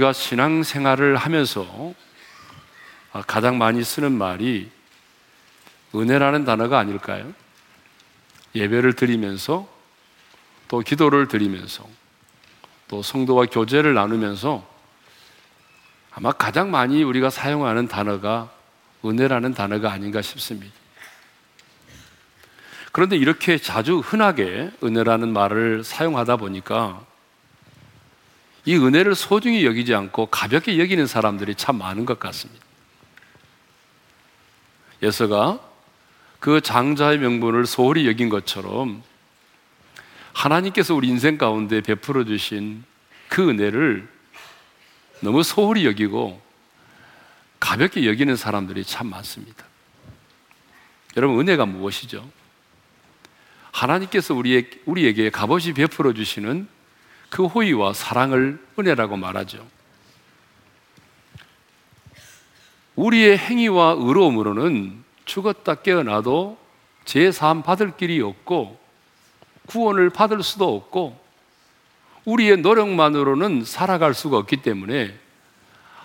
우리가 신앙생활을 하면서 가장 많이 쓰는 말이 은혜라는 단어가 아닐까요? 예배를 드리면서 또 기도를 드리면서 또 성도와 교제를 나누면서 아마 가장 많이 우리가 사용하는 단어가 은혜라는 단어가 아닌가 싶습니다. 그런데 이렇게 자주 흔하게 은혜라는 말을 사용하다 보니까 이 은혜를 소중히 여기지 않고 가볍게 여기는 사람들이 참 많은 것 같습니다. 예서가 그 장자의 명분을 소홀히 여긴 것처럼 하나님께서 우리 인생 가운데 베풀어 주신 그 은혜를 너무 소홀히 여기고 가볍게 여기는 사람들이 참 많습니다. 여러분, 은혜가 무엇이죠? 하나님께서 우리의, 우리에게 값없이 베풀어 주시는 그 호의와 사랑을 은혜라고 말하죠. 우리의 행위와 의로움으로는 죽었다 깨어나도 제사함 받을 길이 없고 구원을 받을 수도 없고 우리의 노력만으로는 살아갈 수가 없기 때문에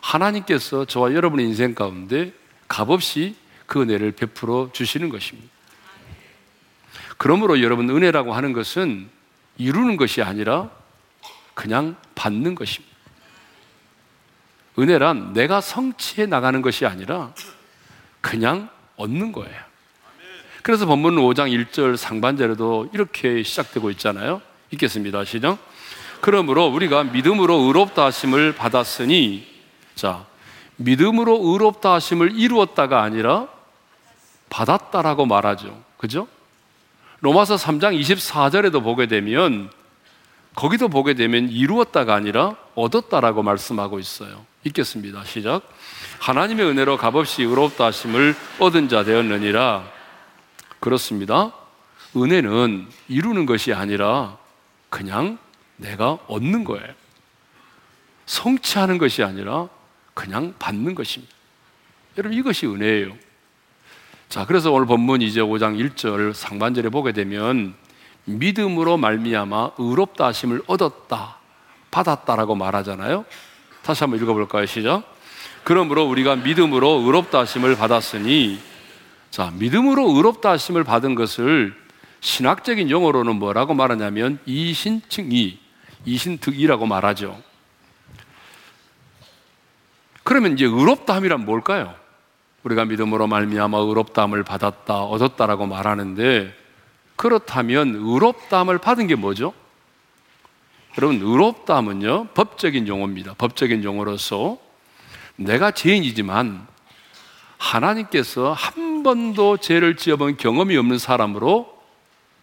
하나님께서 저와 여러분의 인생 가운데 값없이 그 은혜를 베풀어 주시는 것입니다. 그러므로 여러분 은혜라고 하는 것은 이루는 것이 아니라 그냥 받는 것입니다. 은혜란 내가 성취해 나가는 것이 아니라 그냥 얻는 거예요. 그래서 본문 5장 1절 상반절에도 이렇게 시작되고 있잖아요. 읽겠습니다. 시작. 그러므로 우리가 믿음으로 의롭다 하심을 받았으니 자, 믿음으로 의롭다 하심을 이루었다가 아니라 받았다라고 말하죠. 그죠? 로마서 3장 24절에도 보게 되면 거기도 보게 되면 이루었다가 아니라 얻었다라고 말씀하고 있어요. 읽겠습니다. 시작. 하나님의 은혜로 값없이 의롭다 하심을 얻은 자 되었느니라. 그렇습니다. 은혜는 이루는 것이 아니라 그냥 내가 얻는 거예요. 성취하는 것이 아니라 그냥 받는 것입니다. 여러분 이것이 은혜예요. 자, 그래서 오늘 본문 이제 5장 1절 상반절에 보게 되면 믿음으로 말미암아 의롭다 하심을 얻었다, 받았다라고 말하잖아요. 다시 한번 읽어볼까요? 시작. 그러므로 우리가 믿음으로 의롭다 하심을 받았으니, 자, 믿음으로 의롭다 하심을 받은 것을 신학적인 용어로는 뭐라고 말하냐면 이신칭이, 이신득이라고 말하죠. 그러면 이제 의롭다함이란 뭘까요? 우리가 믿음으로 말미암아 의롭다함을 받았다, 얻었다라고 말하는데 그렇다면 의롭다함을 받은 게 뭐죠? 여러분, 의롭다함은요, 법적인 용어입니다. 법적인 용어로서 내가 죄인이지만 하나님께서 한 번도 죄를 지어본 경험이 없는 사람으로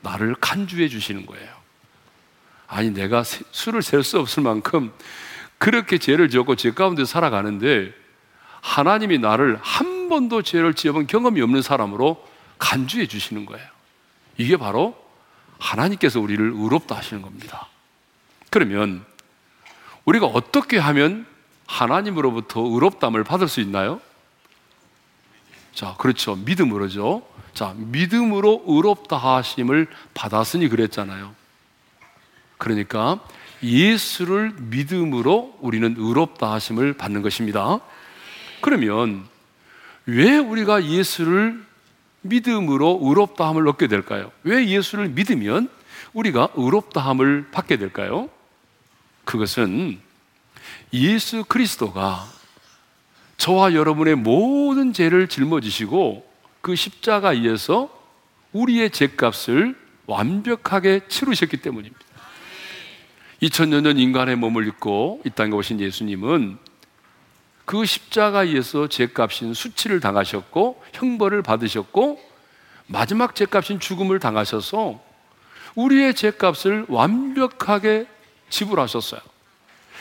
나를 간주해 주시는 거예요. 아니, 내가 수를 셀 수 없을 만큼 그렇게 죄를 지었고 죄 가운데 살아가는데 하나님이 나를 한 번도 죄를 지어본 경험이 없는 사람으로 간주해 주시는 거예요. 이게 바로 하나님께서 우리를 의롭다 하시는 겁니다. 그러면 우리가 어떻게 하면 하나님으로부터 의롭담을 받을 수 있나요? 자, 그렇죠. 믿음으로죠. 자, 믿음으로 의롭다 하심을 받았으니 그랬잖아요. 그러니까 예수를 믿음으로 우리는 의롭다 하심을 받는 것입니다. 그러면 왜 우리가 예수를 믿음으로 의롭다함을 얻게 될까요? 왜 예수를 믿으면 우리가 의롭다함을 받게 될까요? 그것은 예수 그리스도가 저와 여러분의 모든 죄를 짊어지시고 그 십자가에서 우리의 죄값을 완벽하게 치르셨기 때문입니다. 2000년 전 인간의 몸을 입고 이 땅에 오신 예수님은 그 십자가에서 죄값인 수치를 당하셨고 형벌을 받으셨고 마지막 죄값인 죽음을 당하셔서 우리의 죄값을 완벽하게 지불하셨어요.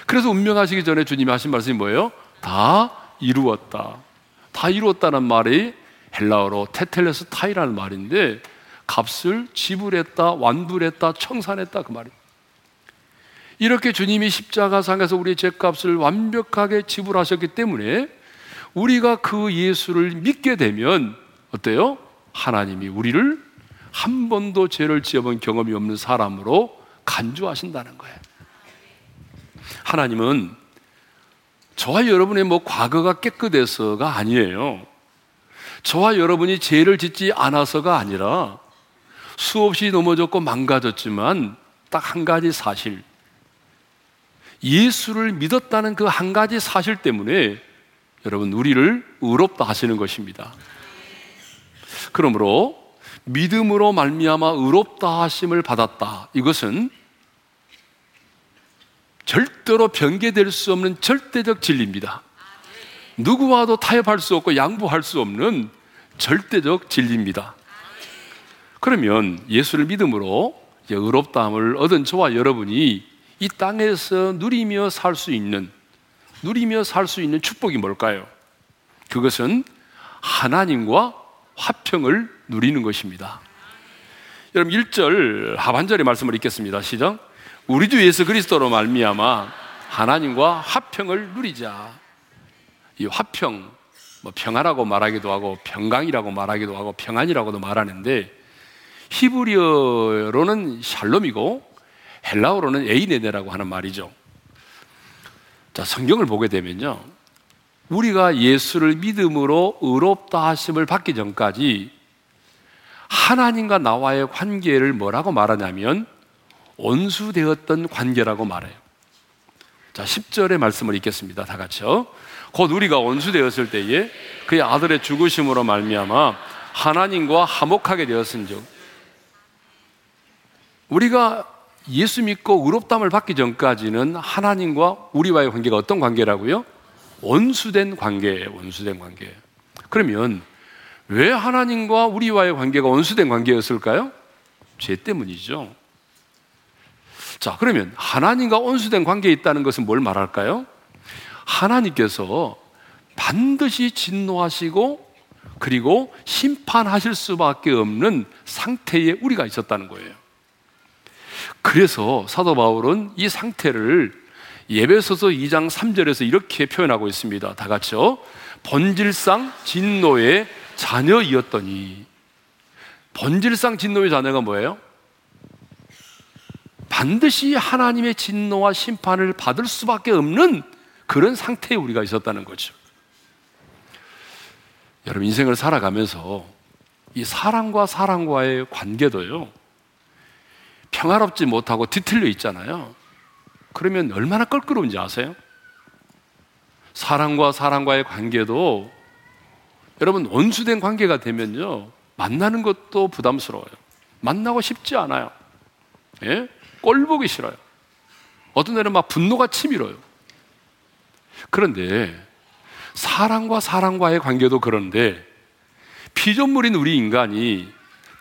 그래서 운명하시기 전에 주님이 하신 말씀이 뭐예요? 다 이루었다. 다 이루었다는 말이 헬라어로 테텔레스 타이라는 말인데 값을 지불했다, 완불했다, 청산했다 그 말이에요. 이렇게 주님이 십자가상에서 우리의 죄값을 완벽하게 지불하셨기 때문에 우리가 그 예수를 믿게 되면 어때요? 하나님이 우리를 한 번도 죄를 지어본 경험이 없는 사람으로 간주하신다는 거예요. 하나님은 저와 여러분의 뭐 과거가 깨끗해서가 아니에요. 저와 여러분이 죄를 짓지 않아서가 아니라 수없이 넘어졌고 망가졌지만 딱 한 가지 사실. 예수를 믿었다는 그 한 가지 사실 때문에 여러분 우리를 의롭다 하시는 것입니다. 그러므로 믿음으로 말미암아 의롭다 하심을 받았다. 이것은 절대로 변개될 수 없는 절대적 진리입니다. 누구와도 타협할 수 없고 양보할 수 없는 절대적 진리입니다. 그러면 예수를 믿음으로 의롭다함을 얻은 저와 여러분이 이 땅에서 누리며 살 수 있는 누리며 살 수 있는 축복이 뭘까요? 그것은 하나님과 화평을 누리는 것입니다. 여러분 1절 하반절의 말씀을 읽겠습니다. 시작. 우리 주 예수 그리스도로 말미암아 하나님과 화평을 누리자. 이 화평, 뭐 평화라고 말하기도 하고 평강이라고 말하기도 하고 평안이라고도 말하는데 히브리어로는 샬롬이고 헬라어로는 에이네네라고 하는 말이죠. 자, 성경을 보게 되면요. 우리가 예수를 믿음으로 의롭다 하심을 받기 전까지 하나님과 나와의 관계를 뭐라고 말하냐면 온수되었던 관계라고 말해요. 자, 10절의 말씀을 읽겠습니다. 다 같이요. 곧 우리가 온수되었을 때에 그의 아들의 죽으심으로 말미암아 하나님과 화목하게 되었은즉 우리가 예수 믿고 의롭담을 받기 전까지는 하나님과 우리와의 관계가 어떤 관계라고요? 원수된 관계예요. 원수된 관계. 그러면 왜 하나님과 우리와의 관계가 원수된 관계였을까요? 죄 때문이죠. 자, 그러면 하나님과 원수된 관계에 있다는 것은 뭘 말할까요? 하나님께서 반드시 진노하시고 그리고 심판하실 수밖에 없는 상태에 우리가 있었다는 거예요. 그래서 사도 바울은 이 상태를 예배소서 2장 3절에서 이렇게 표현하고 있습니다. 다 같이요. 본질상 진노의 자녀이었더니 본질상 진노의 자녀가 뭐예요? 반드시 하나님의 진노와 심판을 받을 수밖에 없는 그런 상태에 우리가 있었다는 거죠. 여러분 인생을 살아가면서 이 사랑과 사랑과의 관계도요. 평화롭지 못하고 뒤틀려 있잖아요. 그러면 얼마나 껄끄러운지 아세요? 사랑과 사랑과의 관계도 여러분 원수된 관계가 되면요 만나는 것도 부담스러워요. 만나고 싶지 않아요. 예? 꼴 보기 싫어요. 어떤 날은 막 분노가 치밀어요. 그런데 사랑과 사랑과의 관계도 그런데 피조물인 우리 인간이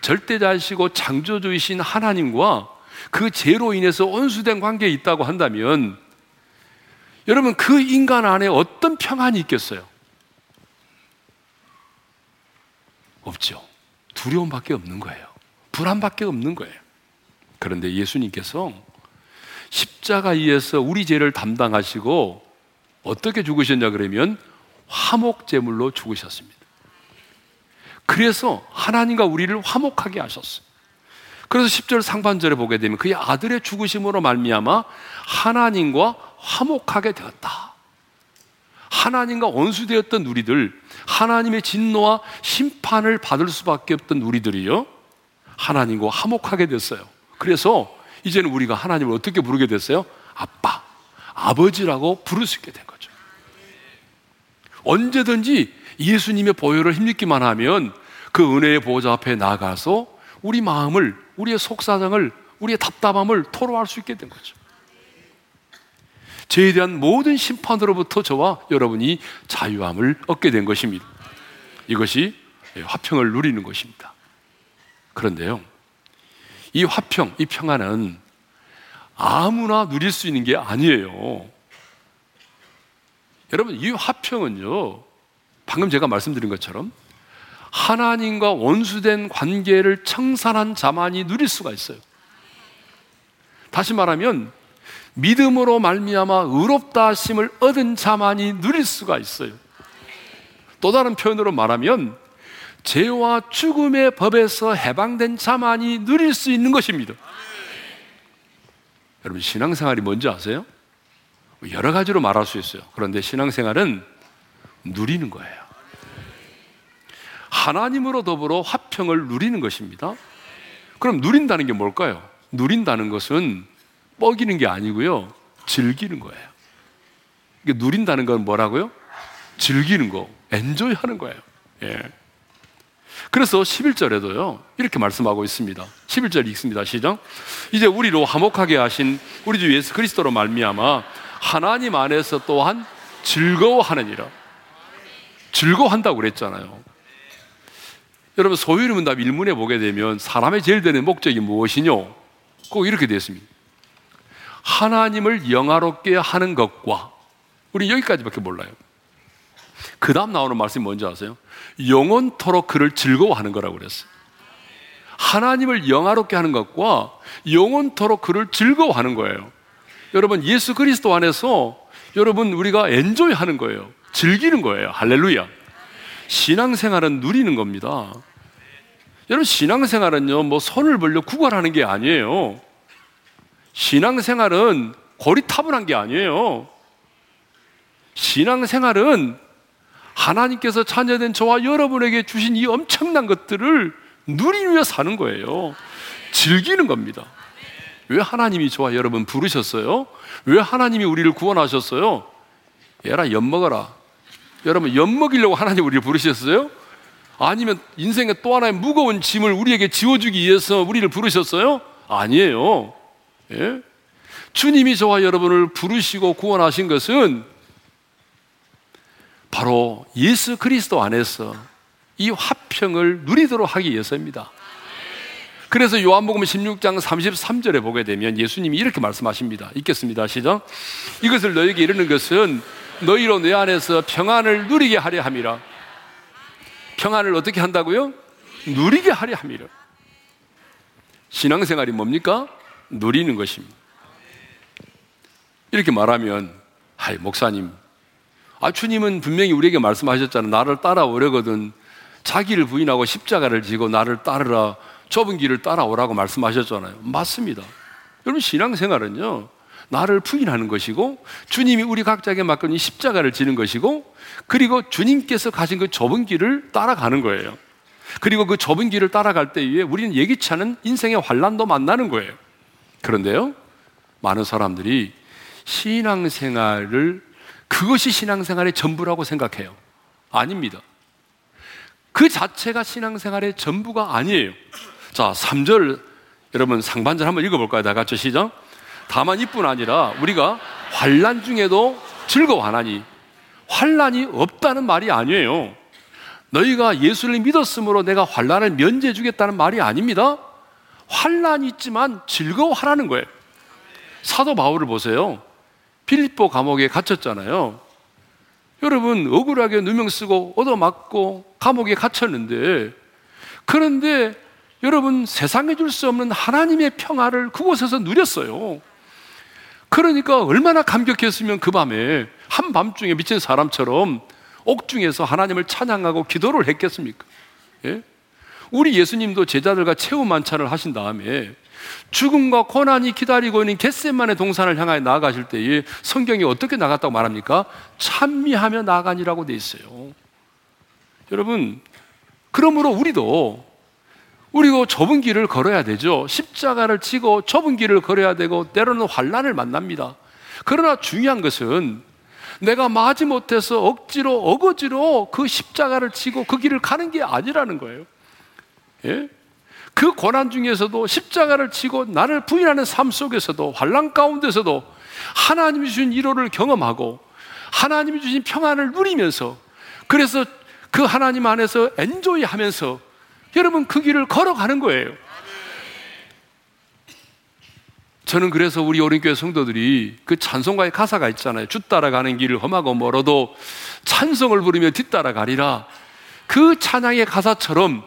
절대자이시고 창조주이신 하나님과 그 죄로 인해서 온수된 관계에 있다고 한다면 여러분 그 인간 안에 어떤 평안이 있겠어요? 없죠. 두려움밖에 없는 거예요. 불안밖에 없는 거예요. 그런데 예수님께서 십자가에서 우리 죄를 담당하시고 어떻게 죽으셨냐 그러면 화목제물로 죽으셨습니다. 그래서 하나님과 우리를 화목하게 하셨어요. 그래서 10절 상반절에 보게 되면 그의 아들의 죽으심으로 말미암아 하나님과 화목하게 되었다. 하나님과 원수되었던 우리들, 하나님의 진노와 심판을 받을 수밖에 없던 우리들이요. 하나님과 화목하게 됐어요. 그래서 이제는 우리가 하나님을 어떻게 부르게 됐어요? 아빠, 아버지라고 부를 수 있게 된 거죠. 언제든지 예수님의 보혈을 힘입기만 하면 그 은혜의 보좌 앞에 나가서 우리 마음을, 우리의 속사정을, 우리의 답답함을 토로할 수 있게 된 거죠. 죄에 대한 모든 심판으로부터 저와 여러분이 자유함을 얻게 된 것입니다. 이것이 화평을 누리는 것입니다. 그런데요, 이 화평, 이 평안은 아무나 누릴 수 있는 게 아니에요. 여러분, 이 화평은요, 방금 제가 말씀드린 것처럼 하나님과 원수된 관계를 청산한 자만이 누릴 수가 있어요. 다시 말하면 믿음으로 말미암아 의롭다 하심을 얻은 자만이 누릴 수가 있어요. 또 다른 표현으로 말하면 죄와 죽음의 법에서 해방된 자만이 누릴 수 있는 것입니다. 여러분 신앙생활이 뭔지 아세요? 여러 가지로 말할 수 있어요. 그런데 신앙생활은 누리는 거예요. 하나님으로 더불어 화평을 누리는 것입니다. 그럼 누린다는 게 뭘까요? 누린다는 것은 뻐기는 게 아니고요. 즐기는 거예요. 이게 누린다는 건 뭐라고요? 즐기는 거, 엔조이 하는 거예요. 예. 그래서 11절에도요, 이렇게 말씀하고 있습니다. 11절 읽습니다. 시작. 이제 우리로 화목하게 하신 우리 주 예수 그리스도로 말미암아 하나님 안에서 또한 즐거워하느니라. 즐거워한다고 그랬잖아요. 여러분 소유문답 일문에 보게 되면 사람의 제일 되는 목적이 무엇이뇨? 꼭 이렇게 되어 있습니다. 하나님을 영화롭게 하는 것과 우리 여기까지밖에 몰라요. 그 다음 나오는 말씀이 뭔지 아세요? 영원토록 그를 즐거워하는 거라고 그랬어요. 하나님을 영화롭게 하는 것과 영원토록 그를 즐거워하는 거예요. 여러분 예수 그리스도 안에서 여러분 우리가 엔조이 하는 거예요. 즐기는 거예요. 할렐루야. 신앙생활은 누리는 겁니다. 여러분 신앙생활은요 뭐 손을 벌려 구걸하는 게 아니에요. 신앙생활은 고리 타분한 게 아니에요. 신앙생활은 하나님께서 자녀된 저와 여러분에게 주신 이 엄청난 것들을 누리며 사는 거예요. 즐기는 겁니다. 왜 하나님이 저와 여러분 부르셨어요? 왜 하나님이 우리를 구원하셨어요? 얘라 엿 먹어라. 여러분 엿 먹이려고 하나님 우리를 부르셨어요? 아니면 인생의 또 하나의 무거운 짐을 우리에게 지워주기 위해서 우리를 부르셨어요? 아니에요. 예? 주님이 저와 여러분을 부르시고 구원하신 것은 바로 예수 그리스도 안에서 이 화평을 누리도록 하기 위해서입니다. 그래서 요한복음 16장 33절에 보게 되면 예수님이 이렇게 말씀하십니다. 읽겠습니다. 시작. 이것을 너에게 이르는 것은 너희로 내 안에서 평안을 누리게 하려 함이라. 평안을 어떻게 한다고요? 누리게 하려 함이라. 신앙생활이 뭡니까? 누리는 것입니다. 이렇게 말하면, 하이, 목사님, 아, 주님은 분명히 우리에게 말씀하셨잖아. 나를 따라오려거든. 자기를 부인하고 십자가를 지고 나를 따르라. 좁은 길을 따라오라고 말씀하셨잖아요. 맞습니다. 여러분, 신앙생활은요, 나를 부인하는 것이고, 주님이 우리 각자에게 이 십자가를 지는 것이고, 그리고 주님께서 가신 그 좁은 길을 따라가는 거예요. 그리고 그 좁은 길을 따라갈 때에 우리는 예기치 않은 인생의 환란도 만나는 거예요. 그런데요, 많은 사람들이 신앙생활을 그것이 신앙생활의 전부라고 생각해요. 아닙니다. 그 자체가 신앙생활의 전부가 아니에요. 자, 3절 여러분 상반절 한번 읽어볼까요? 다 같이 시작. 다만 이뿐 아니라 우리가 환란 중에도 즐거워하나니 환란이 없다는 말이 아니에요. 너희가 예수를 믿었으므로 내가 환란을 면제해 주겠다는 말이 아닙니다. 환란이 있지만 즐거워하라는 거예요. 사도 바울을 보세요. 필리포 감옥에 갇혔잖아요. 여러분 억울하게 누명 쓰고 얻어맞고 감옥에 갇혔는데 그런데 여러분 세상에 줄 수 없는 하나님의 평화를 그곳에서 누렸어요. 그러니까 얼마나 감격했으면 그 밤에 한밤중에 미친 사람처럼 옥중에서 하나님을 찬양하고 기도를 했겠습니까? 예? 우리 예수님도 제자들과 체험 만찬을 하신 다음에 죽음과 고난이 기다리고 있는 겟셋만의 동산을 향하여 나아가실 때에 성경이 어떻게 나갔다고 말합니까? 찬미하며 나아가니라고 돼 있어요. 여러분, 그러므로 우리도 우리가 좁은 길을 걸어야 되죠. 십자가를 지고 좁은 길을 걸어야 되고 때로는 환란을 만납니다. 그러나 중요한 것은 내가 마지 못해서 억지로 어거지로 그 십자가를 지고 그 길을 가는 게 아니라는 거예요. 예? 그 고난 중에서도 십자가를 치고 나를 부인하는 삶 속에서도 환란 가운데서도 하나님이 주신 위로를 경험하고 하나님이 주신 평안을 누리면서 그래서 그 하나님 안에서 엔조이 하면서 여러분 그 길을 걸어가는 거예요. 저는 그래서 우리 오른교회 성도들이 그 찬송가의 가사가 있잖아요. 주 따라가는 길을 험하고 멀어도 찬송을 부르며 뒤따라가리라. 그 찬양의 가사처럼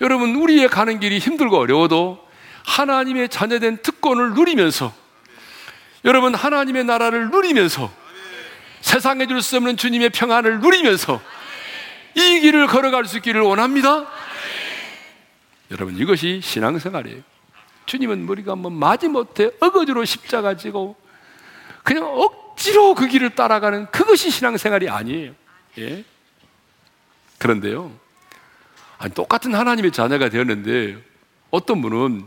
여러분, 우리의 가는 길이 힘들고 어려워도 하나님의 자녀된 특권을 누리면서 여러분, 하나님의 나라를 누리면서 세상에 줄 수 없는 주님의 평안을 누리면서 이 길을 걸어갈 수 있기를 원합니다. 여러분, 이것이 신앙생활이에요. 주님은 우리가 뭐 마지못해 어거지로 십자가 지고 그냥 억지로 그 길을 따라가는 그것이 신앙생활이 아니에요. 예? 그런데요. 아니, 똑같은 하나님의 자녀가 되었는데 어떤 분은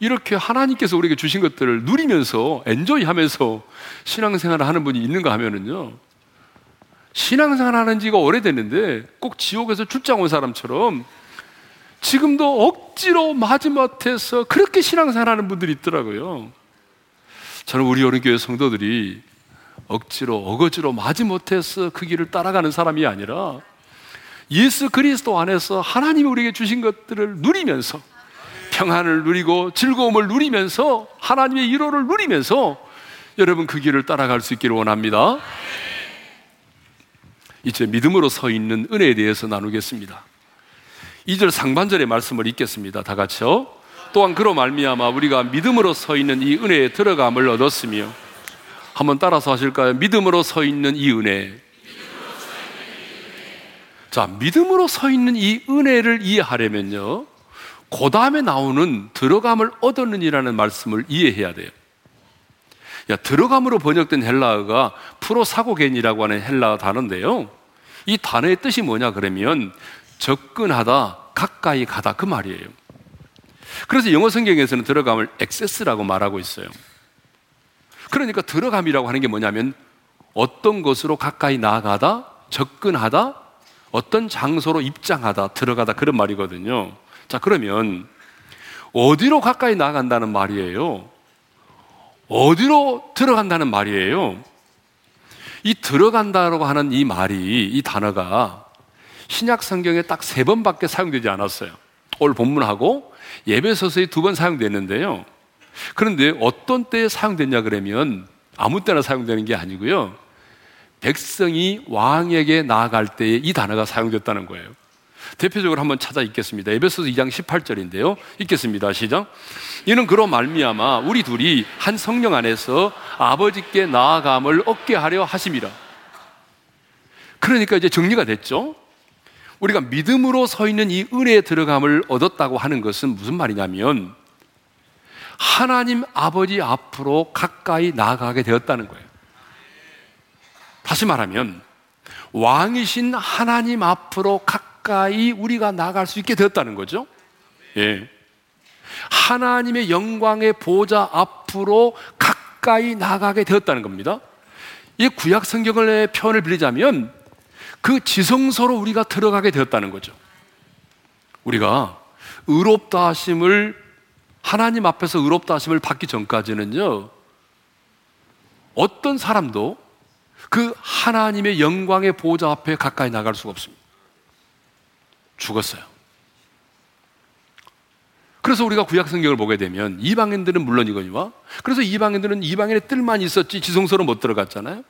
이렇게 하나님께서 우리에게 주신 것들을 누리면서 엔조이 하면서 신앙생활을 하는 분이 있는가 하면은요. 신앙생활 하는 지가 오래됐는데 꼭 지옥에서 출장 온 사람처럼 지금도 억지로 마지못해서 그렇게 신앙생활 하는 분들이 있더라고요. 저는 우리 어른교회 성도들이 억지로 어거지로 마지못해서 그 길을 따라가는 사람이 아니라 예수 그리스도 안에서 하나님이 우리에게 주신 것들을 누리면서 평안을 누리고 즐거움을 누리면서 하나님의 위로를 누리면서 여러분 그 길을 따라갈 수 있기를 원합니다. 이제 믿음으로 서 있는 은혜에 대해서 나누겠습니다. 2절 상반절의 말씀을 읽겠습니다. 다 같이요. 또한 그로 말미암아 우리가 믿음으로 서 있는 이 은혜에 들어감을 얻었으며 한번 따라서 하실까요? 믿음으로 서 있는 이 은혜. 자, 믿음으로 서 있는 이 은혜를 이해하려면요. 그 다음에 나오는 들어감을 얻었느니라는 말씀을 이해해야 돼요. 야, 들어감으로 번역된 헬라어가 프로사고겐이라고 하는 헬라어 단어인데요. 이 단어의 뜻이 뭐냐 그러면 접근하다, 가까이 가다 그 말이에요. 그래서 영어 성경에서는 들어감을 액세스라고 말하고 있어요. 그러니까 들어감이라고 하는 게 뭐냐면 어떤 것으로 가까이 나아가다, 접근하다, 어떤 장소로 입장하다, 들어가다 그런 말이거든요. 자, 그러면 어디로 가까이 나간다는 말이에요? 어디로 들어간다는 말이에요? 이 들어간다라고 하는 이 말이, 이 단어가 신약 성경에 딱 세 번밖에 사용되지 않았어요. 오늘 본문하고 예배서서에 두 번 사용됐는데요. 그런데 어떤 때에 사용됐냐 그러면 아무 때나 사용되는 게 아니고요. 백성이 왕에게 나아갈 때에 이 단어가 사용됐다는 거예요. 대표적으로 한번 찾아 읽겠습니다. 에베소서 2장 18절인데요. 읽겠습니다. 시작. 이는 그로 말미암아 우리 둘이 한 성령 안에서 아버지께 나아감을 얻게 하려 하심이라. 그러니까 이제 정리가 됐죠. 우리가 믿음으로 서 있는 이 은혜에 들어감을 얻었다고 하는 것은 무슨 말이냐면 하나님 아버지 앞으로 가까이 나아가게 되었다는 거예요. 다시 말하면 왕이신 하나님 앞으로 가까이 우리가 나갈 수 있게 되었다는 거죠. 예. 하나님의 영광의 보좌 앞으로 가까이 나가게 되었다는 겁니다. 이 구약 성경의 표현을 빌리자면 그 지성소로 우리가 들어가게 되었다는 거죠. 우리가 의롭다 하심을 하나님 앞에서 의롭다 하심을 받기 전까지는요. 어떤 사람도 그 하나님의 영광의 보좌 앞에 가까이 나갈 수가 없습니다. 죽었어요. 그래서 우리가 구약 성경을 보게 되면 이방인들은 물론이거니와 그래서 이방인들은 이방인의 뜰만 있었지 지성소로 못 들어갔잖아요.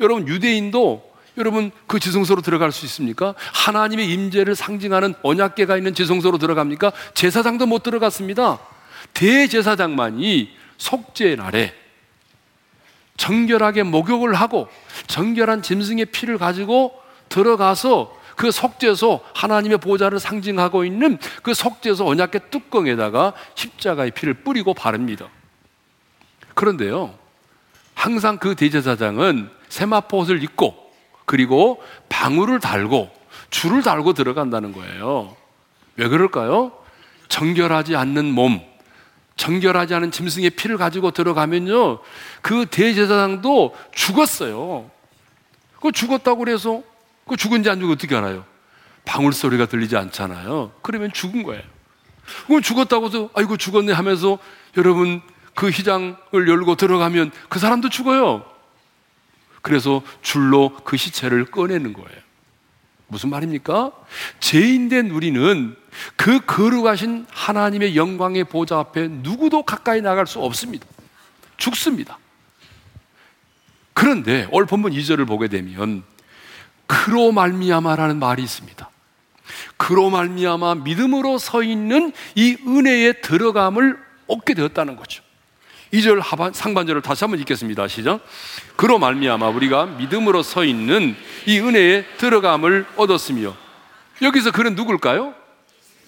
여러분 유대인도 여러분 그 지성소로 들어갈 수 있습니까? 하나님의 임재를 상징하는 언약계가 있는 지성소로 들어갑니까? 제사장도 못 들어갔습니다. 대제사장만이 속죄 날에 정결하게 목욕을 하고 정결한 짐승의 피를 가지고 들어가서 그 속죄소 하나님의 보좌를 상징하고 있는 그 속죄소 언약계 뚜껑에다가 십자가의 피를 뿌리고 바릅니다. 그런데요, 항상 그 대제사장은 세마포 옷을 입고 그리고 방울을 달고 줄을 달고 들어간다는 거예요. 왜 그럴까요? 정결하지 않는 몸, 정결하지 않은 짐승의 피를 가지고 들어가면요, 그 대제사장도 죽었어요. 그 죽었다고 그래서 그 죽은지 안 죽은 어떻게 알아요? 방울 소리가 들리지 않잖아요. 그러면 죽은 거예요. 그럼 죽었다고 해서 아이고 죽었네 하면서 여러분 그 희장을 열고 들어가면 그 사람도 죽어요. 그래서 줄로 그 시체를 꺼내는 거예요. 무슨 말입니까? 죄인된 우리는 그 거룩하신 하나님의 영광의 보좌 앞에 누구도 가까이 나갈 수 없습니다. 죽습니다. 그런데 올 본문 2절을 보게 되면 그로 말미암아라는 말이 있습니다. 그로 말미암아 믿음으로 서 있는 이 은혜의 들어감을 얻게 되었다는 거죠. 2절 하반 상반절을 다시 한번 읽겠습니다. 시작. 그로 말미암아 우리가 믿음으로 서 있는 이 은혜에 들어감을 얻었으며 여기서 그는 누굴까요?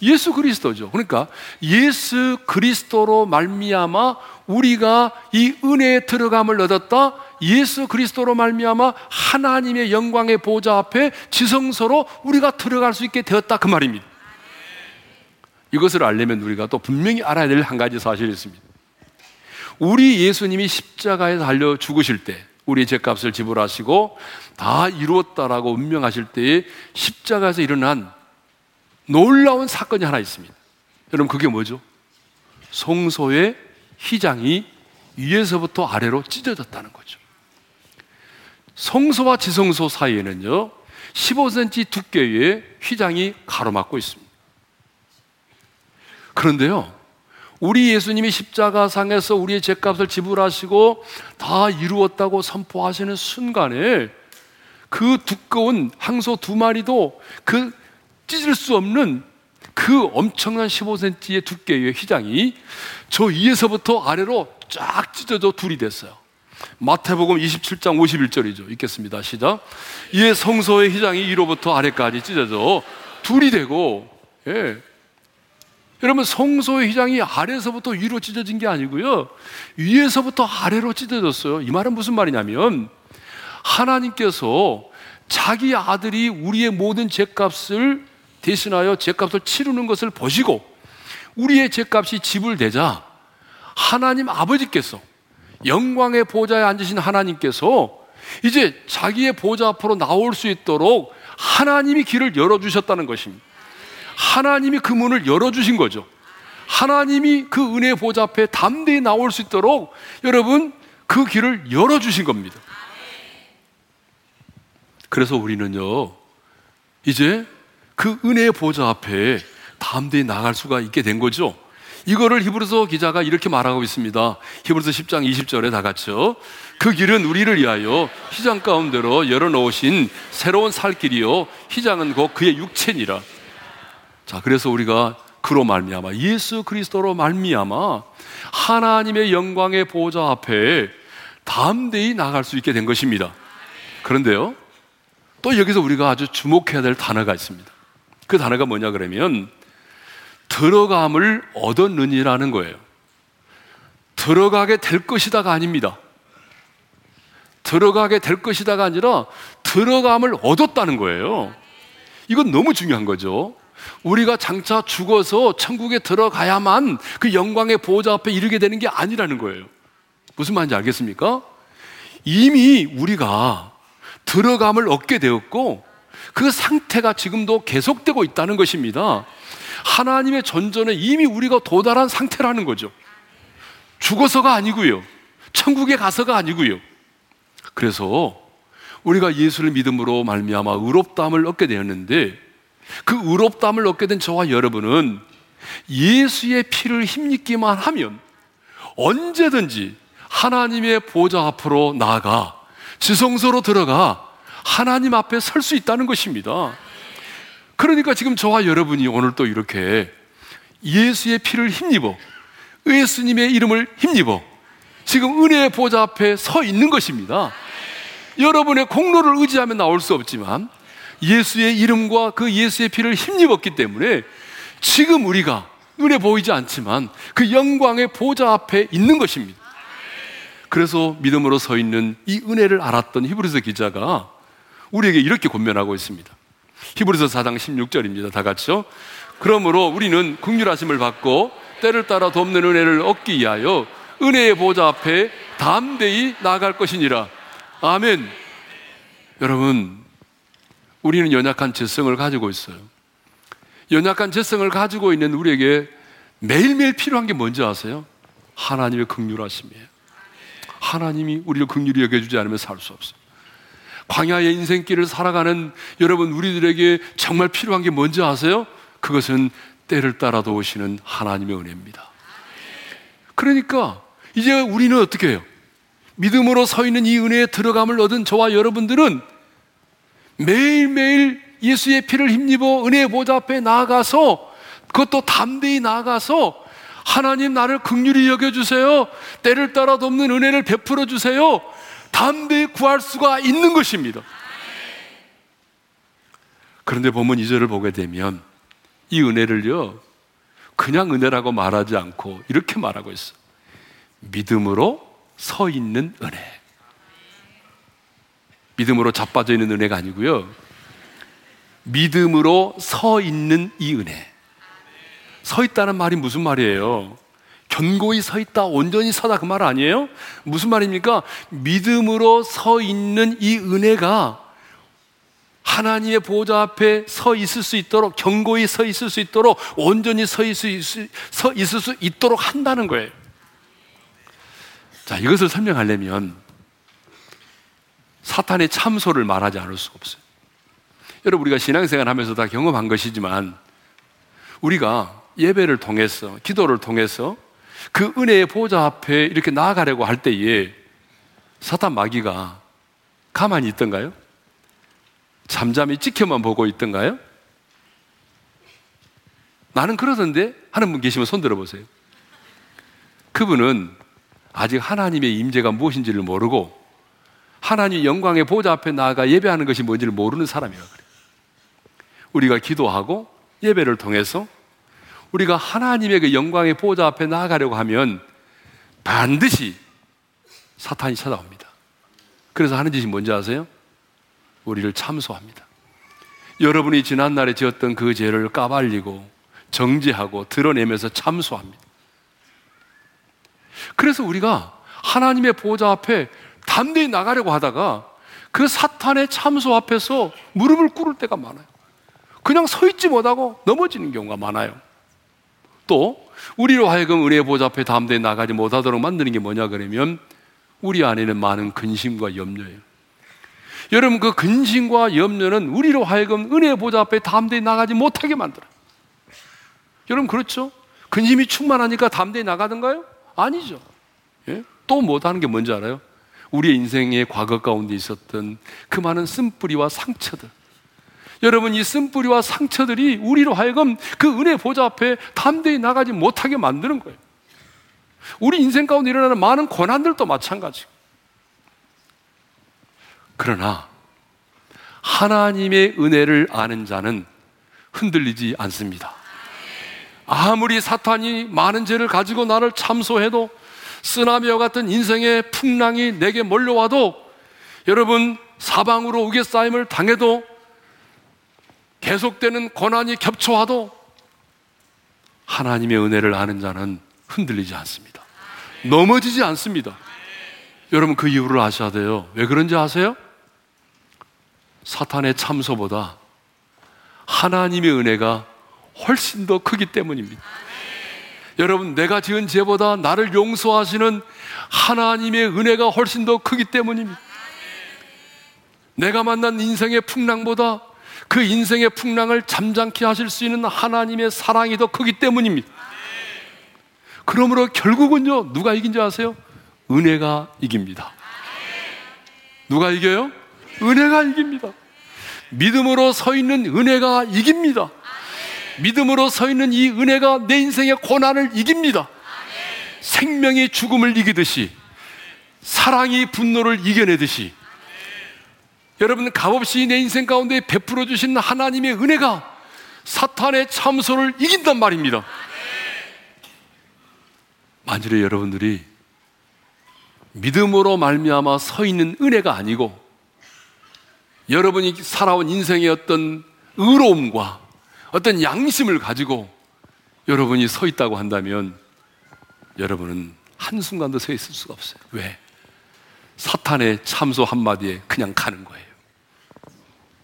예수 그리스도죠. 그러니까 예수 그리스도로 말미암아 우리가 이 은혜에 들어감을 얻었다. 예수 그리스도로 말미암아 하나님의 영광의 보좌 앞에 지성소로 우리가 들어갈 수 있게 되었다 그 말입니다. 이것을 알려면 우리가 또 분명히 알아야 될 한 가지 사실이 있습니다. 우리 예수님이 십자가에 달려 죽으실 때 우리 죄값을 지불하시고 다 이루었다라고 운명하실 때에 십자가에서 일어난 놀라운 사건이 하나 있습니다. 여러분 그게 뭐죠? 성소의 휘장이 위에서부터 아래로 찢어졌다는 거죠. 성소와 지성소 사이에는요, 15cm 두께의 휘장이 가로막고 있습니다. 그런데요, 우리 예수님이 십자가상에서 우리의 죄값을 지불하시고 다 이루었다고 선포하시는 순간에 그 두꺼운 항소 두 마리도 그 찢을 수 없는 그 엄청난 15cm의 두께의 휘장이 저 위에서부터 아래로 쫙 찢어져 둘이 됐어요. 마태복음 27장 51절이죠. 읽겠습니다. 시작. 이에 성소의 휘장이 위로부터 아래까지 찢어져 둘이 되고, 예. 여러분, 성소의 휘장이 아래서부터 위로 찢어진 게 아니고요. 위에서부터 아래로 찢어졌어요. 이 말은 무슨 말이냐면, 하나님께서 자기 아들이 우리의 모든 죄값을 대신하여 죄값을 치르는 것을 보시고, 우리의 죄값이 지불되자, 하나님 아버지께서 영광의 보좌에 앉으신 하나님께서 이제 자기의 보좌 앞으로 나올 수 있도록 하나님이 길을 열어주셨다는 것입니다. 하나님이 그 문을 열어주신 거죠. 하나님이 그 은혜의 보좌 앞에 담대히 나올 수 있도록 여러분 그 길을 열어주신 겁니다. 그래서 우리는요, 이제 그 은혜의 보좌 앞에 담대히 나갈 수가 있게 된 거죠. 이거를 히브리서 기자가 이렇게 말하고 있습니다. 히브리서 10장 20절에 다 같이요. 그 길은 우리를 위하여 휘장 가운데로 열어놓으신 새로운 살 길이요. 휘장은 곧 그의 육체니라. 자, 그래서 우리가 그로 말미암아 예수 그리스도로 말미암아 하나님의 영광의 보좌 앞에 담대히 나갈 수 있게 된 것입니다. 그런데요. 또 여기서 우리가 아주 주목해야 될 단어가 있습니다. 그 단어가 뭐냐 그러면 들어감을 얻었느니라는 거예요. 들어가게 될 것이다가 아닙니다. 들어가게 될 것이다가 아니라 들어감을 얻었다는 거예요. 이건 너무 중요한 거죠. 우리가 장차 죽어서 천국에 들어가야만 그 영광의 보호자 앞에 이르게 되는 게 아니라는 거예요. 무슨 말인지 알겠습니까? 이미 우리가 들어감을 얻게 되었고 그 상태가 지금도 계속되고 있다는 것입니다. 하나님의 전전에 이미 우리가 도달한 상태라는 거죠. 죽어서가 아니고요. 천국에 가서가 아니고요. 그래서 우리가 예수를 믿음으로 말미암아 의롭다함을 얻게 되었는데 그 의롭다함을 얻게 된 저와 여러분은 예수의 피를 힘입기만 하면 언제든지 하나님의 보좌 앞으로 나아가 지성소로 들어가 하나님 앞에 설 수 있다는 것입니다. 그러니까 지금 저와 여러분이 오늘 또 이렇게 예수의 피를 힘입어 예수님의 이름을 힘입어 지금 은혜의 보좌 앞에 서 있는 것입니다. 여러분의 공로를 의지하면 나올 수 없지만 예수의 이름과 그 예수의 피를 힘입었기 때문에 지금 우리가 눈에 보이지 않지만 그 영광의 보좌 앞에 있는 것입니다. 그래서 믿음으로 서 있는 이 은혜를 알았던 히브리서 기자가 우리에게 이렇게 권면하고 있습니다. 히브리서 4장 16절입니다. 다 같이요. 그러므로 우리는 긍휼하심을 받고 때를 따라 돕는 은혜를 얻기 위하여 은혜의 보좌 앞에 담대히 나아갈 것이니라. 아멘. 여러분, 우리는 연약한 재성을 가지고 있어요. 연약한 재성을 가지고 있는 우리에게 매일매일 필요한 게 뭔지 아세요? 하나님의 긍휼하심이에요. 하나님이 우리를 긍휼히 여겨주지 않으면 살 수 없어요. 광야의 인생길을 살아가는 여러분 우리들에게 정말 필요한 게 뭔지 아세요? 그것은 때를 따라 도우시는 하나님의 은혜입니다. 그러니까 이제 우리는 어떻게 해요? 믿음으로 서 있는 이 은혜에 들어감을 얻은 저와 여러분들은 매일매일 예수의 피를 힘입어 은혜의 보좌 앞에 나아가서 그것도 담대히 나아가서 하나님 나를 극률히 여겨주세요. 때를 따라 돕는 은혜를 베풀어 주세요. 담대히 구할 수가 있는 것입니다. 그런데 보면 이절을 보게 되면 이 은혜를요, 그냥 은혜라고 말하지 않고 이렇게 말하고 있어. 믿음으로 서 있는 은혜. 믿음으로 자빠져 있는 은혜가 아니고요. 믿음으로 서 있는 이 은혜. 서 있다는 말이 무슨 말이에요? 견고히 서 있다, 온전히 서다 그 말 아니에요? 무슨 말입니까? 믿음으로 서 있는 이 은혜가 하나님의 보좌 앞에 서 있을 수 있도록, 견고히 서 있을 수 있도록, 온전히 서 있을 수, 서 있을 수 있도록 한다는 거예요. 자, 이것을 설명하려면 사탄의 참소를 말하지 않을 수 없어요. 여러분, 우리가 신앙생활 하면서 다 경험한 것이지만 우리가 예배를 통해서, 기도를 통해서 그 은혜의 보좌 앞에 이렇게 나아가려고 할 때에 사탄 마귀가 가만히 있던가요? 잠잠히 지켜만 보고 있던가요? 나는 그러던데 하는 분 계시면 손 들어보세요. 그분은 아직 하나님의 임재가 무엇인지를 모르고 하나님 영광의 보좌 앞에 나아가 예배하는 것이 뭔지를 모르는 사람이라 그래요. 우리가 기도하고 예배를 통해서 우리가 하나님의 그 영광의 보좌 앞에 나아가려고 하면 반드시 사탄이 찾아옵니다. 그래서 하는 짓이 뭔지 아세요? 우리를 참소합니다. 여러분이 지난날에 지었던 그 죄를 까발리고 정지하고 드러내면서 참소합니다. 그래서 우리가 하나님의 보좌 앞에 담대히 나가려고 하다가 그 사탄의 참소 앞에서 무릎을 꿇을 때가 많아요. 그냥 서 있지 못하고 넘어지는 경우가 많아요. 또 우리로 하여금 은혜의 보좌 앞에 담대히 나가지 못하도록 만드는 게 뭐냐 그러면 우리 안에는 많은 근심과 염려예요. 여러분 그 근심과 염려는 우리로 하여금 은혜의 보좌 앞에 담대히 나가지 못하게 만들어요. 여러분 그렇죠? 근심이 충만하니까 담대히 나가던가요? 아니죠. 예? 또 못하는 게 뭔지 알아요? 우리의 인생의 과거 가운데 있었던 그 많은 쓴뿌리와 상처들. 여러분 이 쓴뿌리와 상처들이 우리로 하여금 그 은혜 보좌 앞에 담대히 나가지 못하게 만드는 거예요. 우리 인생 가운데 일어나는 많은 고난들도 마찬가지. 그러나 하나님의 은혜를 아는 자는 흔들리지 않습니다. 아무리 사탄이 많은 죄를 가지고 나를 참소해도 쓰나미와 같은 인생의 풍랑이 내게 몰려와도 여러분 사방으로 우겨싸임을 당해도 계속되는 고난이 겹쳐와도 하나님의 은혜를 아는 자는 흔들리지 않습니다. 넘어지지 않습니다. 여러분 그 이유를 아셔야 돼요. 왜 그런지 아세요? 사탄의 참소보다 하나님의 은혜가 훨씬 더 크기 때문입니다. 여러분, 내가 지은 죄보다 나를 용서하시는 하나님의 은혜가 훨씬 더 크기 때문입니다. 내가 만난 인생의 풍랑보다 그 인생의 풍랑을 잠잠케 하실 수 있는 하나님의 사랑이 더 크기 때문입니다. 그러므로 결국은요, 누가 이긴지 아세요? 은혜가 이깁니다. 누가 이겨요? 은혜가 이깁니다. 믿음으로 서 있는 은혜가 이깁니다. 믿음으로 서 있는 이 은혜가 내 인생의 고난을 이깁니다. 생명이 죽음을 이기듯이 사랑이 분노를 이겨내듯이 여러분 값없이 내 인생 가운데 베풀어 주신 하나님의 은혜가 사탄의 참소를 이긴단 말입니다. 만일에 여러분들이 믿음으로 말미암아 서 있는 은혜가 아니고 여러분이 살아온 인생의 어떤 의로움과 어떤 양심을 가지고 여러분이 서 있다고 한다면 여러분은 한순간도 서 있을 수가 없어요. 왜? 사탄의 참소 한마디에 그냥 가는 거예요.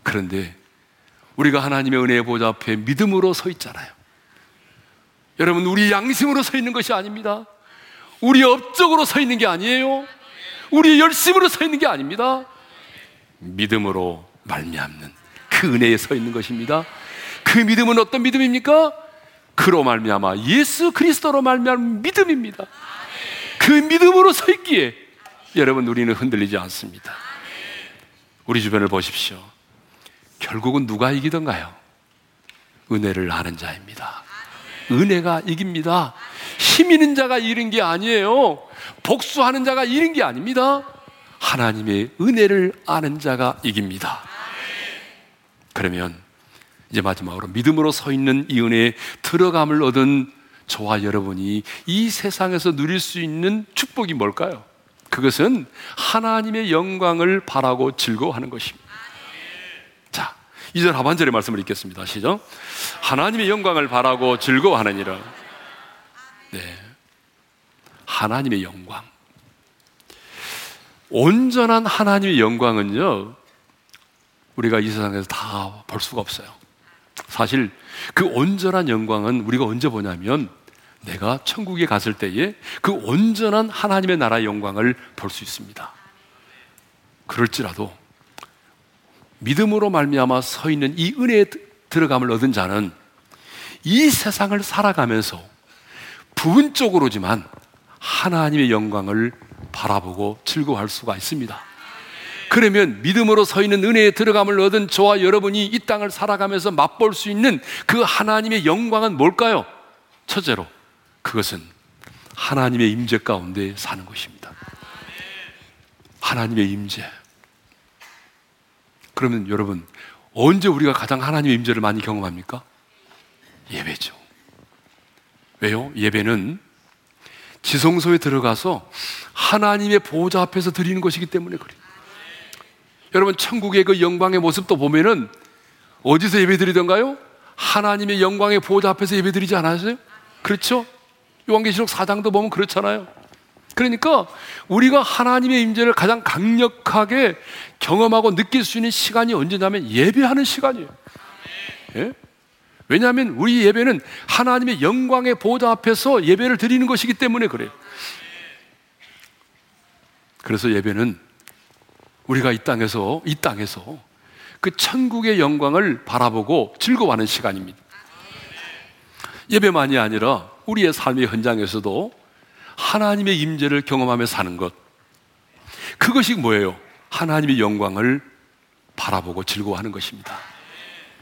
그런데 우리가 하나님의 은혜의 보좌 앞에 믿음으로 서 있잖아요. 여러분, 우리 양심으로 서 있는 것이 아닙니다. 우리 업적으로 서 있는 게 아니에요. 우리 열심으로 서 있는 게 아닙니다. 믿음으로 말미암는 그 은혜에 서 있는 것입니다. 그 믿음은 어떤 믿음입니까? 그로 말미암아 예수 그리스도로 말미암은 믿음입니다. 그 믿음으로 서 있기에 여러분 우리는 흔들리지 않습니다. 우리 주변을 보십시오. 결국은 누가 이기던가요? 은혜를 아는 자입니다. 은혜가 이깁니다. 힘 있는 자가 이긴 게 아니에요. 복수하는 자가 이긴 게 아닙니다. 하나님의 은혜를 아는 자가 이깁니다. 그러면 이제 마지막으로 믿음으로 서 있는 이 은혜에 들어감을 얻은 저와 여러분이 이 세상에서 누릴 수 있는 축복이 뭘까요? 그것은 하나님의 영광을 바라고 즐거워하는 것입니다. 자, 2절 하반절의 말씀을 읽겠습니다. 시죠 하나님의 영광을 바라고 즐거워하느니라. 네. 하나님의 영광. 온전한 하나님의 영광은요, 우리가 이 세상에서 다 볼 수가 없어요. 사실 그 온전한 영광은 우리가 언제 보냐면 내가 천국에 갔을 때에 그 온전한 하나님의 나라의 영광을 볼 수 있습니다. 그럴지라도 믿음으로 말미암아 서 있는 이 은혜에 들어감을 얻은 자는 이 세상을 살아가면서 부분적으로지만 하나님의 영광을 바라보고 즐거워할 수가 있습니다. 그러면 믿음으로 서 있는 은혜에 들어감을 얻은 저와 여러분이 이 땅을 살아가면서 맛볼 수 있는 그 하나님의 영광은 뭘까요? 첫째로 그것은 하나님의 임재 가운데 사는 것입니다. 하나님의 임재. 그러면 여러분 언제 우리가 가장 하나님의 임재를 많이 경험합니까? 예배죠. 왜요? 예배는 지성소에 들어가서 하나님의 보호자 앞에서 드리는 것이기 때문에 그래요. 여러분 천국의 그 영광의 모습도 보면은 어디서 예배드리던가요? 하나님의 영광의 보호자 앞에서 예배드리지 않았어요? 그렇죠? 요한계시록 4장도 보면 그렇잖아요. 그러니까 우리가 하나님의 임재를 가장 강력하게 경험하고 느낄 수 있는 시간이 언제냐면 예배하는 시간이에요. 예? 왜냐하면 우리 예배는 하나님의 영광의 보호자 앞에서 예배를 드리는 것이기 때문에 그래요. 그래서 예배는 우리가 이 땅에서 이 땅에서 그 천국의 영광을 바라보고 즐거워하는 시간입니다. 예배만이 아니라 우리의 삶의 현장에서도 하나님의 임재를 경험하며 사는 것. 그것이 뭐예요? 하나님의 영광을 바라보고 즐거워하는 것입니다.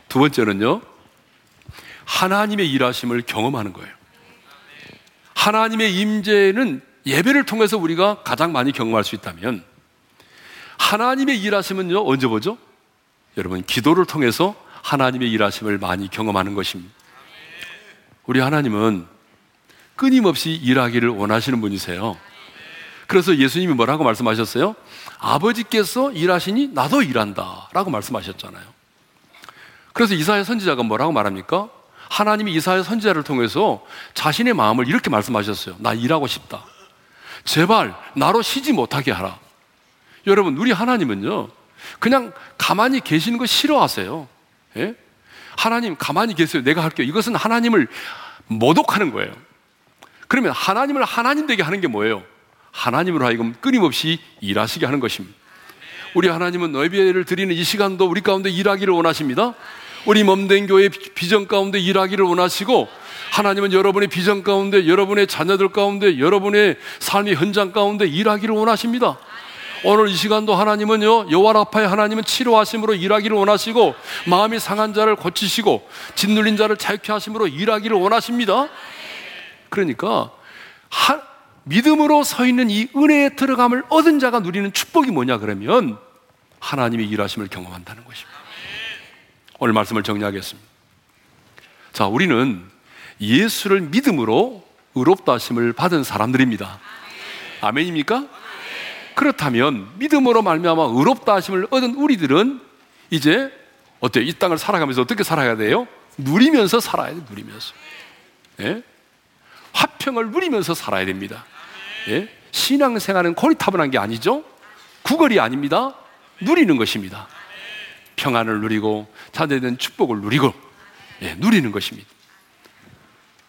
두 번째는요. 하나님의 일하심을 경험하는 거예요. 하나님의 임재는 예배를 통해서 우리가 가장 많이 경험할 수 있다면 하나님의 일하심은요 언제 보죠? 여러분 기도를 통해서 하나님의 일하심을 많이 경험하는 것입니다. 우리 하나님은 끊임없이 일하기를 원하시는 분이세요. 그래서 예수님이 뭐라고 말씀하셨어요? 아버지께서 일하시니 나도 일한다. 라고 말씀하셨잖아요. 그래서 이사야 선지자가 뭐라고 말합니까? 하나님이 이사야 선지자를 통해서 자신의 마음을 이렇게 말씀하셨어요. 나 일하고 싶다. 제발 나로 쉬지 못하게 하라. 여러분, 우리 하나님은요, 그냥 가만히 계시는 거 싫어하세요. 예? 하나님 가만히 계세요. 내가 할게요. 이것은 하나님을 모독하는 거예요. 그러면 하나님을 하나님 되게 하는 게 뭐예요? 하나님으로 하여금 끊임없이 일하시게 하는 것입니다. 우리 하나님은 예배를 드리는 이 시간도 우리 가운데 일하기를 원하십니다. 우리 몸된 교회 비전 가운데 일하기를 원하시고 하나님은 여러분의 비전 가운데 여러분의 자녀들 가운데 여러분의 삶의 현장 가운데 일하기를 원하십니다. 오늘 이 시간도 하나님은요 여호와 라파의 하나님은 치료하심으로 일하기를 원하시고 마음이 상한 자를 고치시고 짓눌린 자를 자유케 하심으로 일하기를 원하십니다. 그러니까 하, 믿음으로 서 있는 이 은혜에 들어감을 얻은 자가 누리는 축복이 뭐냐 그러면 하나님의 일하심을 경험한다는 것입니다. 오늘 말씀을 정리하겠습니다. 자, 우리는 예수를 믿음으로 의롭다 하심을 받은 사람들입니다. 아멘입니까? 그렇다면 믿음으로 말미암아 의롭다 하심을 얻은 우리들은 이제 어때요? 이 땅을 살아가면서 어떻게 살아야 돼요? 누리면서 살아야 돼, 누리면서. 예? 화평을 누리면서 살아야 됩니다. 예? 신앙생활은 고리타분한 게 아니죠. 구걸이 아닙니다. 누리는 것입니다. 평안을 누리고 자녀된 축복을 누리고 예, 누리는 것입니다.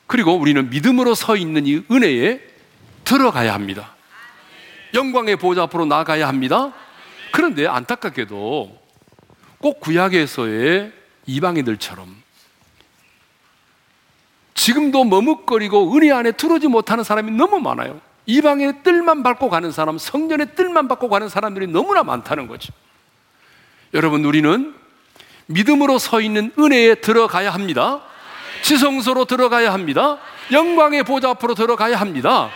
그리고 우리는 믿음으로 서 있는 이 은혜에 들어가야 합니다. 영광의 보좌 앞으로 나가야 합니다. 그런데 안타깝게도 꼭 구약에서의 이방인들처럼 지금도 머뭇거리고 은혜 안에 들어오지 못하는 사람이 너무 많아요. 이방의 뜰만 밟고 가는 사람, 성전의 뜰만 밟고 가는 사람들이 너무나 많다는 거죠. 여러분, 우리는 믿음으로 서 있는 은혜에 들어가야 합니다. 지성소로 들어가야 합니다. 영광의 보좌 앞으로 들어가야 합니다.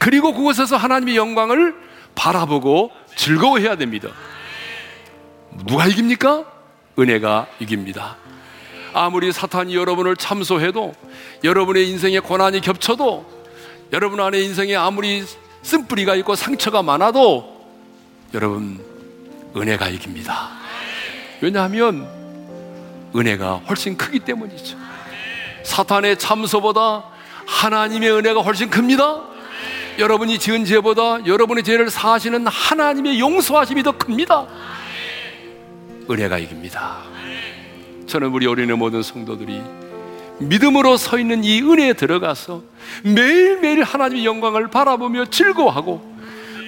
그리고 그곳에서 하나님의 영광을 바라보고 즐거워해야 됩니다. 누가 이깁니까? 은혜가 이깁니다. 아무리 사탄이 여러분을 참소해도 여러분의 인생에 고난이 겹쳐도 여러분 안에 인생에 아무리 쓴뿌리가 있고 상처가 많아도 여러분 은혜가 이깁니다. 왜냐하면 은혜가 훨씬 크기 때문이죠. 사탄의 참소보다 하나님의 은혜가 훨씬 큽니다. 여러분이 지은 죄보다 여러분의 죄를 사하시는 하나님의 용서하심이 더 큽니다. 은혜가 이깁니다. 저는 우리 어린의 모든 성도들이 믿음으로 서 있는 이 은혜에 들어가서 매일매일 하나님의 영광을 바라보며 즐거워하고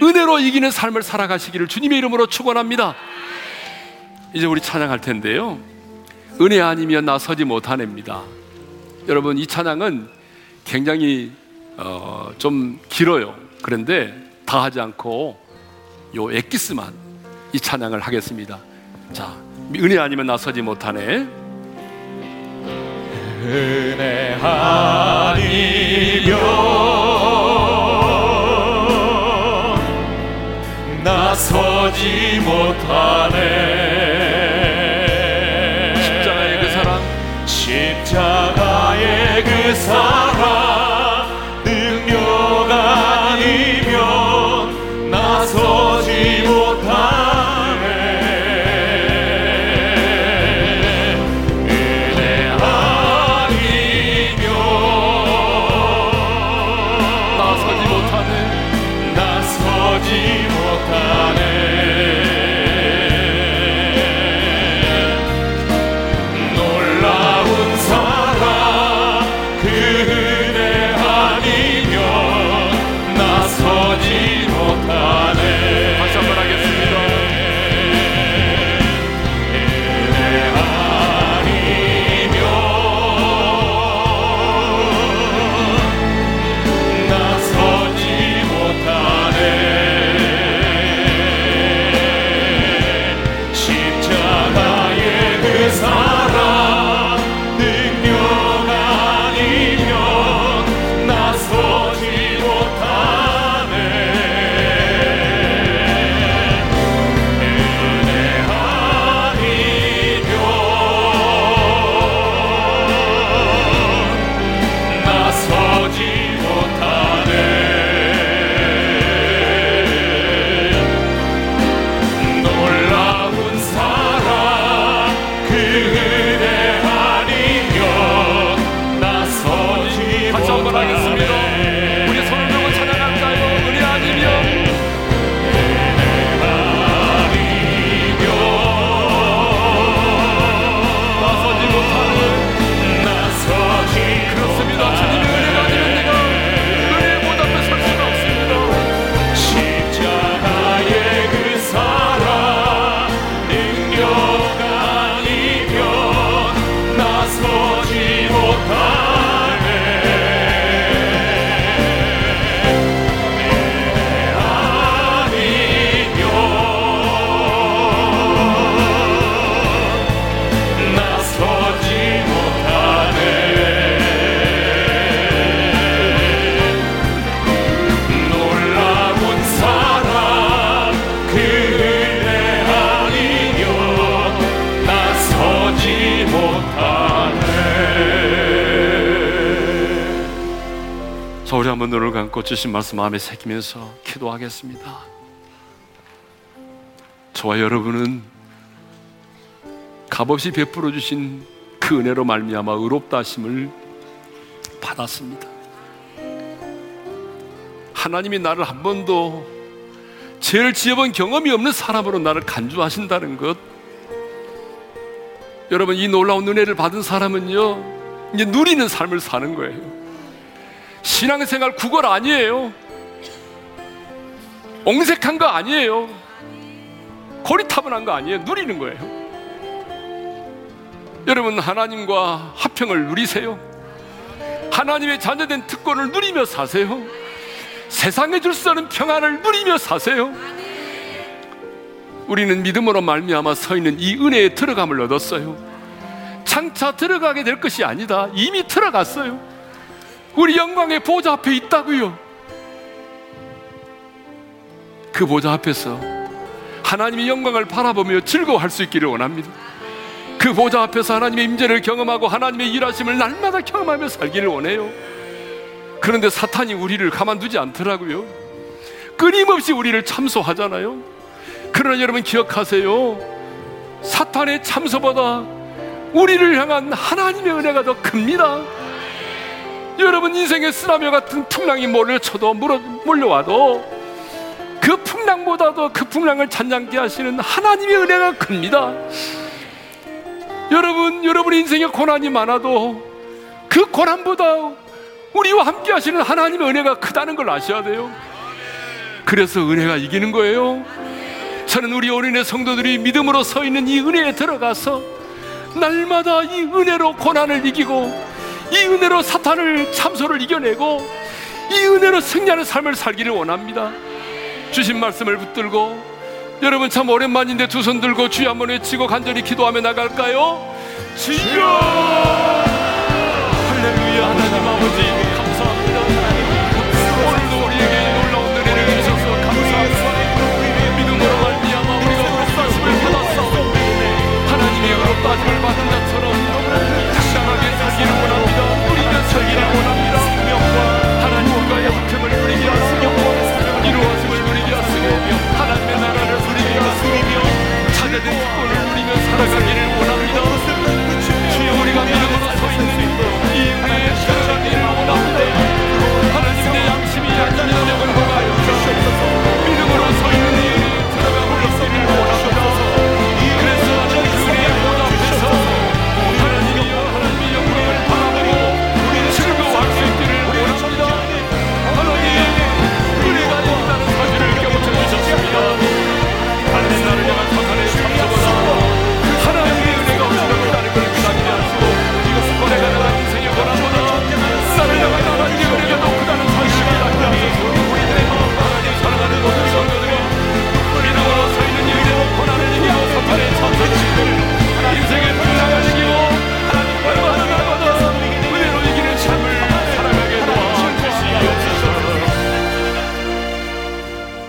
은혜로 이기는 삶을 살아가시기를 주님의 이름으로 축원합니다. 이제 우리 찬양할 텐데요. 은혜 아니면 나서지 못하냅니다. 여러분 이 찬양은 굉장히 어, 좀 길어요. 그런데 다 하지 않고 요 엑기스만 이 찬양을 하겠습니다. 자, 은혜 아니면 나서지 못하네. 은혜 아니면 나서지 못하네 십자가의 그 사랑 십자가의 그 사랑 한번 눈을 감고 주신 말씀 마음에 새기면서 기도하겠습니다. 저와 여러분은 값없이 베풀어 주신 그 은혜로 말미암아 의롭다 하심을 받았습니다. 하나님이 나를 한 번도 죄를 지어본 경험이 없는 사람으로 나를 간주하신다는 것. 여러분 이 놀라운 은혜를 받은 사람은요 이제 누리는 삶을 사는 거예요. 신앙생활 구걸 아니에요. 옹색한 거 아니에요. 고리타분한 거 아니에요. 누리는 거예요. 여러분 하나님과 화평을 누리세요. 하나님의 자녀된 특권을 누리며 사세요. 세상에 줄 수 없는 평안을 누리며 사세요. 우리는 믿음으로 말미암아 서 있는 이 은혜에 들어감을 얻었어요. 장차 들어가게 될 것이 아니다. 이미 들어갔어요. 우리 영광의 보좌 앞에 있다고요. 그 보좌 앞에서 하나님의 영광을 바라보며 즐거워할 수 있기를 원합니다. 그 보좌 앞에서 하나님의 임재를 경험하고 하나님의 일하심을 날마다 경험하며 살기를 원해요. 그런데 사탄이 우리를 가만두지 않더라고요. 끊임없이 우리를 참소하잖아요. 그러나 여러분 기억하세요. 사탄의 참소보다 우리를 향한 하나님의 은혜가 더 큽니다. 여러분 인생의 쓰라며 같은 풍랑이 몰려쳐도 몰려와도 그 풍랑보다도 그 풍랑을 잔잔케 하시는 하나님의 은혜가 큽니다. 여러분, 여러분 인생에 고난이 많아도 그 고난보다 우리와 함께 하시는 하나님의 은혜가 크다는 걸 아셔야 돼요. 그래서 은혜가 이기는 거예요. 저는 우리 어린애 성도들이 믿음으로 서 있는 이 은혜에 들어가서 날마다 이 은혜로 고난을 이기고 이 은혜로 사탄을 참소를 이겨내고 이 은혜로 승리하는 삶을 살기를 원합니다. 주신 말씀을 붙들고 여러분 참 오랜만인데 두 손 들고 주여 한번 외치고 간절히 기도하며 나갈까요? 주여 할렐루야 하나님 아버지 하나님의 의롭다 하나님의 나라를 누리게 하시며 찾아낸 특권을 누리며 살아가기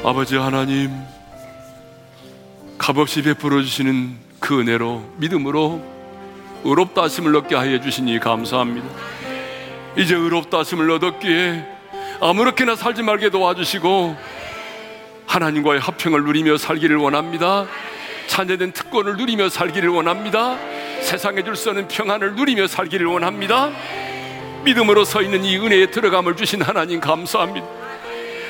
아버지 하나님 값없이 베풀어 주시는 그 은혜로 믿음으로 의롭다 하심을 얻게 하여 주시니 감사합니다. 이제 의롭다 하심을 얻었기에 아무렇게나 살지 말게 도와주시고 하나님과의 합평을 누리며 살기를 원합니다. 찬제된 특권을 누리며 살기를 원합니다. 세상에 줄 수 없는 평안을 누리며 살기를 원합니다. 믿음으로 서 있는 이 은혜에 들어감을 주신 하나님 감사합니다.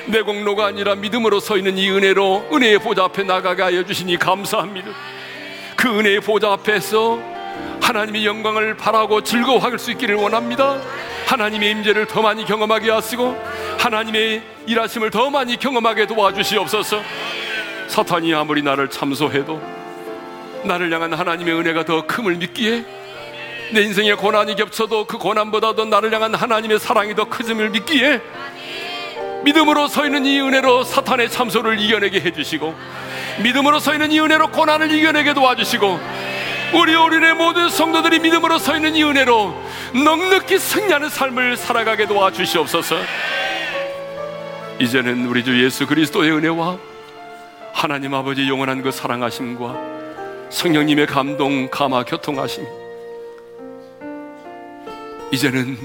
내 공로가 아니라 믿음으로 서 있는 이 은혜로 은혜의 보좌 앞에 나가게 하여 주시니 감사합니다. 그 은혜의 보좌 앞에서 하나님의 영광을 바라고 즐거워할 수 있기를 원합니다. 하나님의 임재를 더 많이 경험하게 하시고 하나님의 일하심을 더 많이 경험하게 도와주시옵소서. 사탄이 아무리 나를 참소해도 나를 향한 하나님의 은혜가 더 큼을 믿기에 내 인생에 고난이 겹쳐도 그 고난보다도 나를 향한 하나님의 사랑이 더 크심을 믿기에 믿음으로 서 있는 이 은혜로 사탄의 참소를 이겨내게 해주시고 믿음으로 서 있는 이 은혜로 고난을 이겨내게 도와주시고 우리 어린의 모든 성도들이 믿음으로 서 있는 이 은혜로 넉넉히 승리하는 삶을 살아가게 도와주시옵소서. 이제는 우리 주 예수 그리스도의 은혜와 하나님 아버지 영원한 그 사랑하심과 성령님의 감동 감화 교통하심 이제는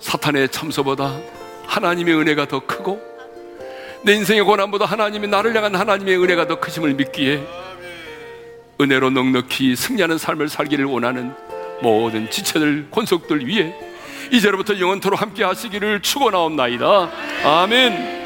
사탄의 참소보다 하나님의 은혜가 더 크고 내 인생의 고난보다 하나님이 나를 향한 하나님의 은혜가 더 크심을 믿기에 은혜로 넉넉히 승리하는 삶을 살기를 원하는 모든 지체들 권속들 위해 이제로부터 영원토록 함께 하시기를 축원하옵나이다. 아멘.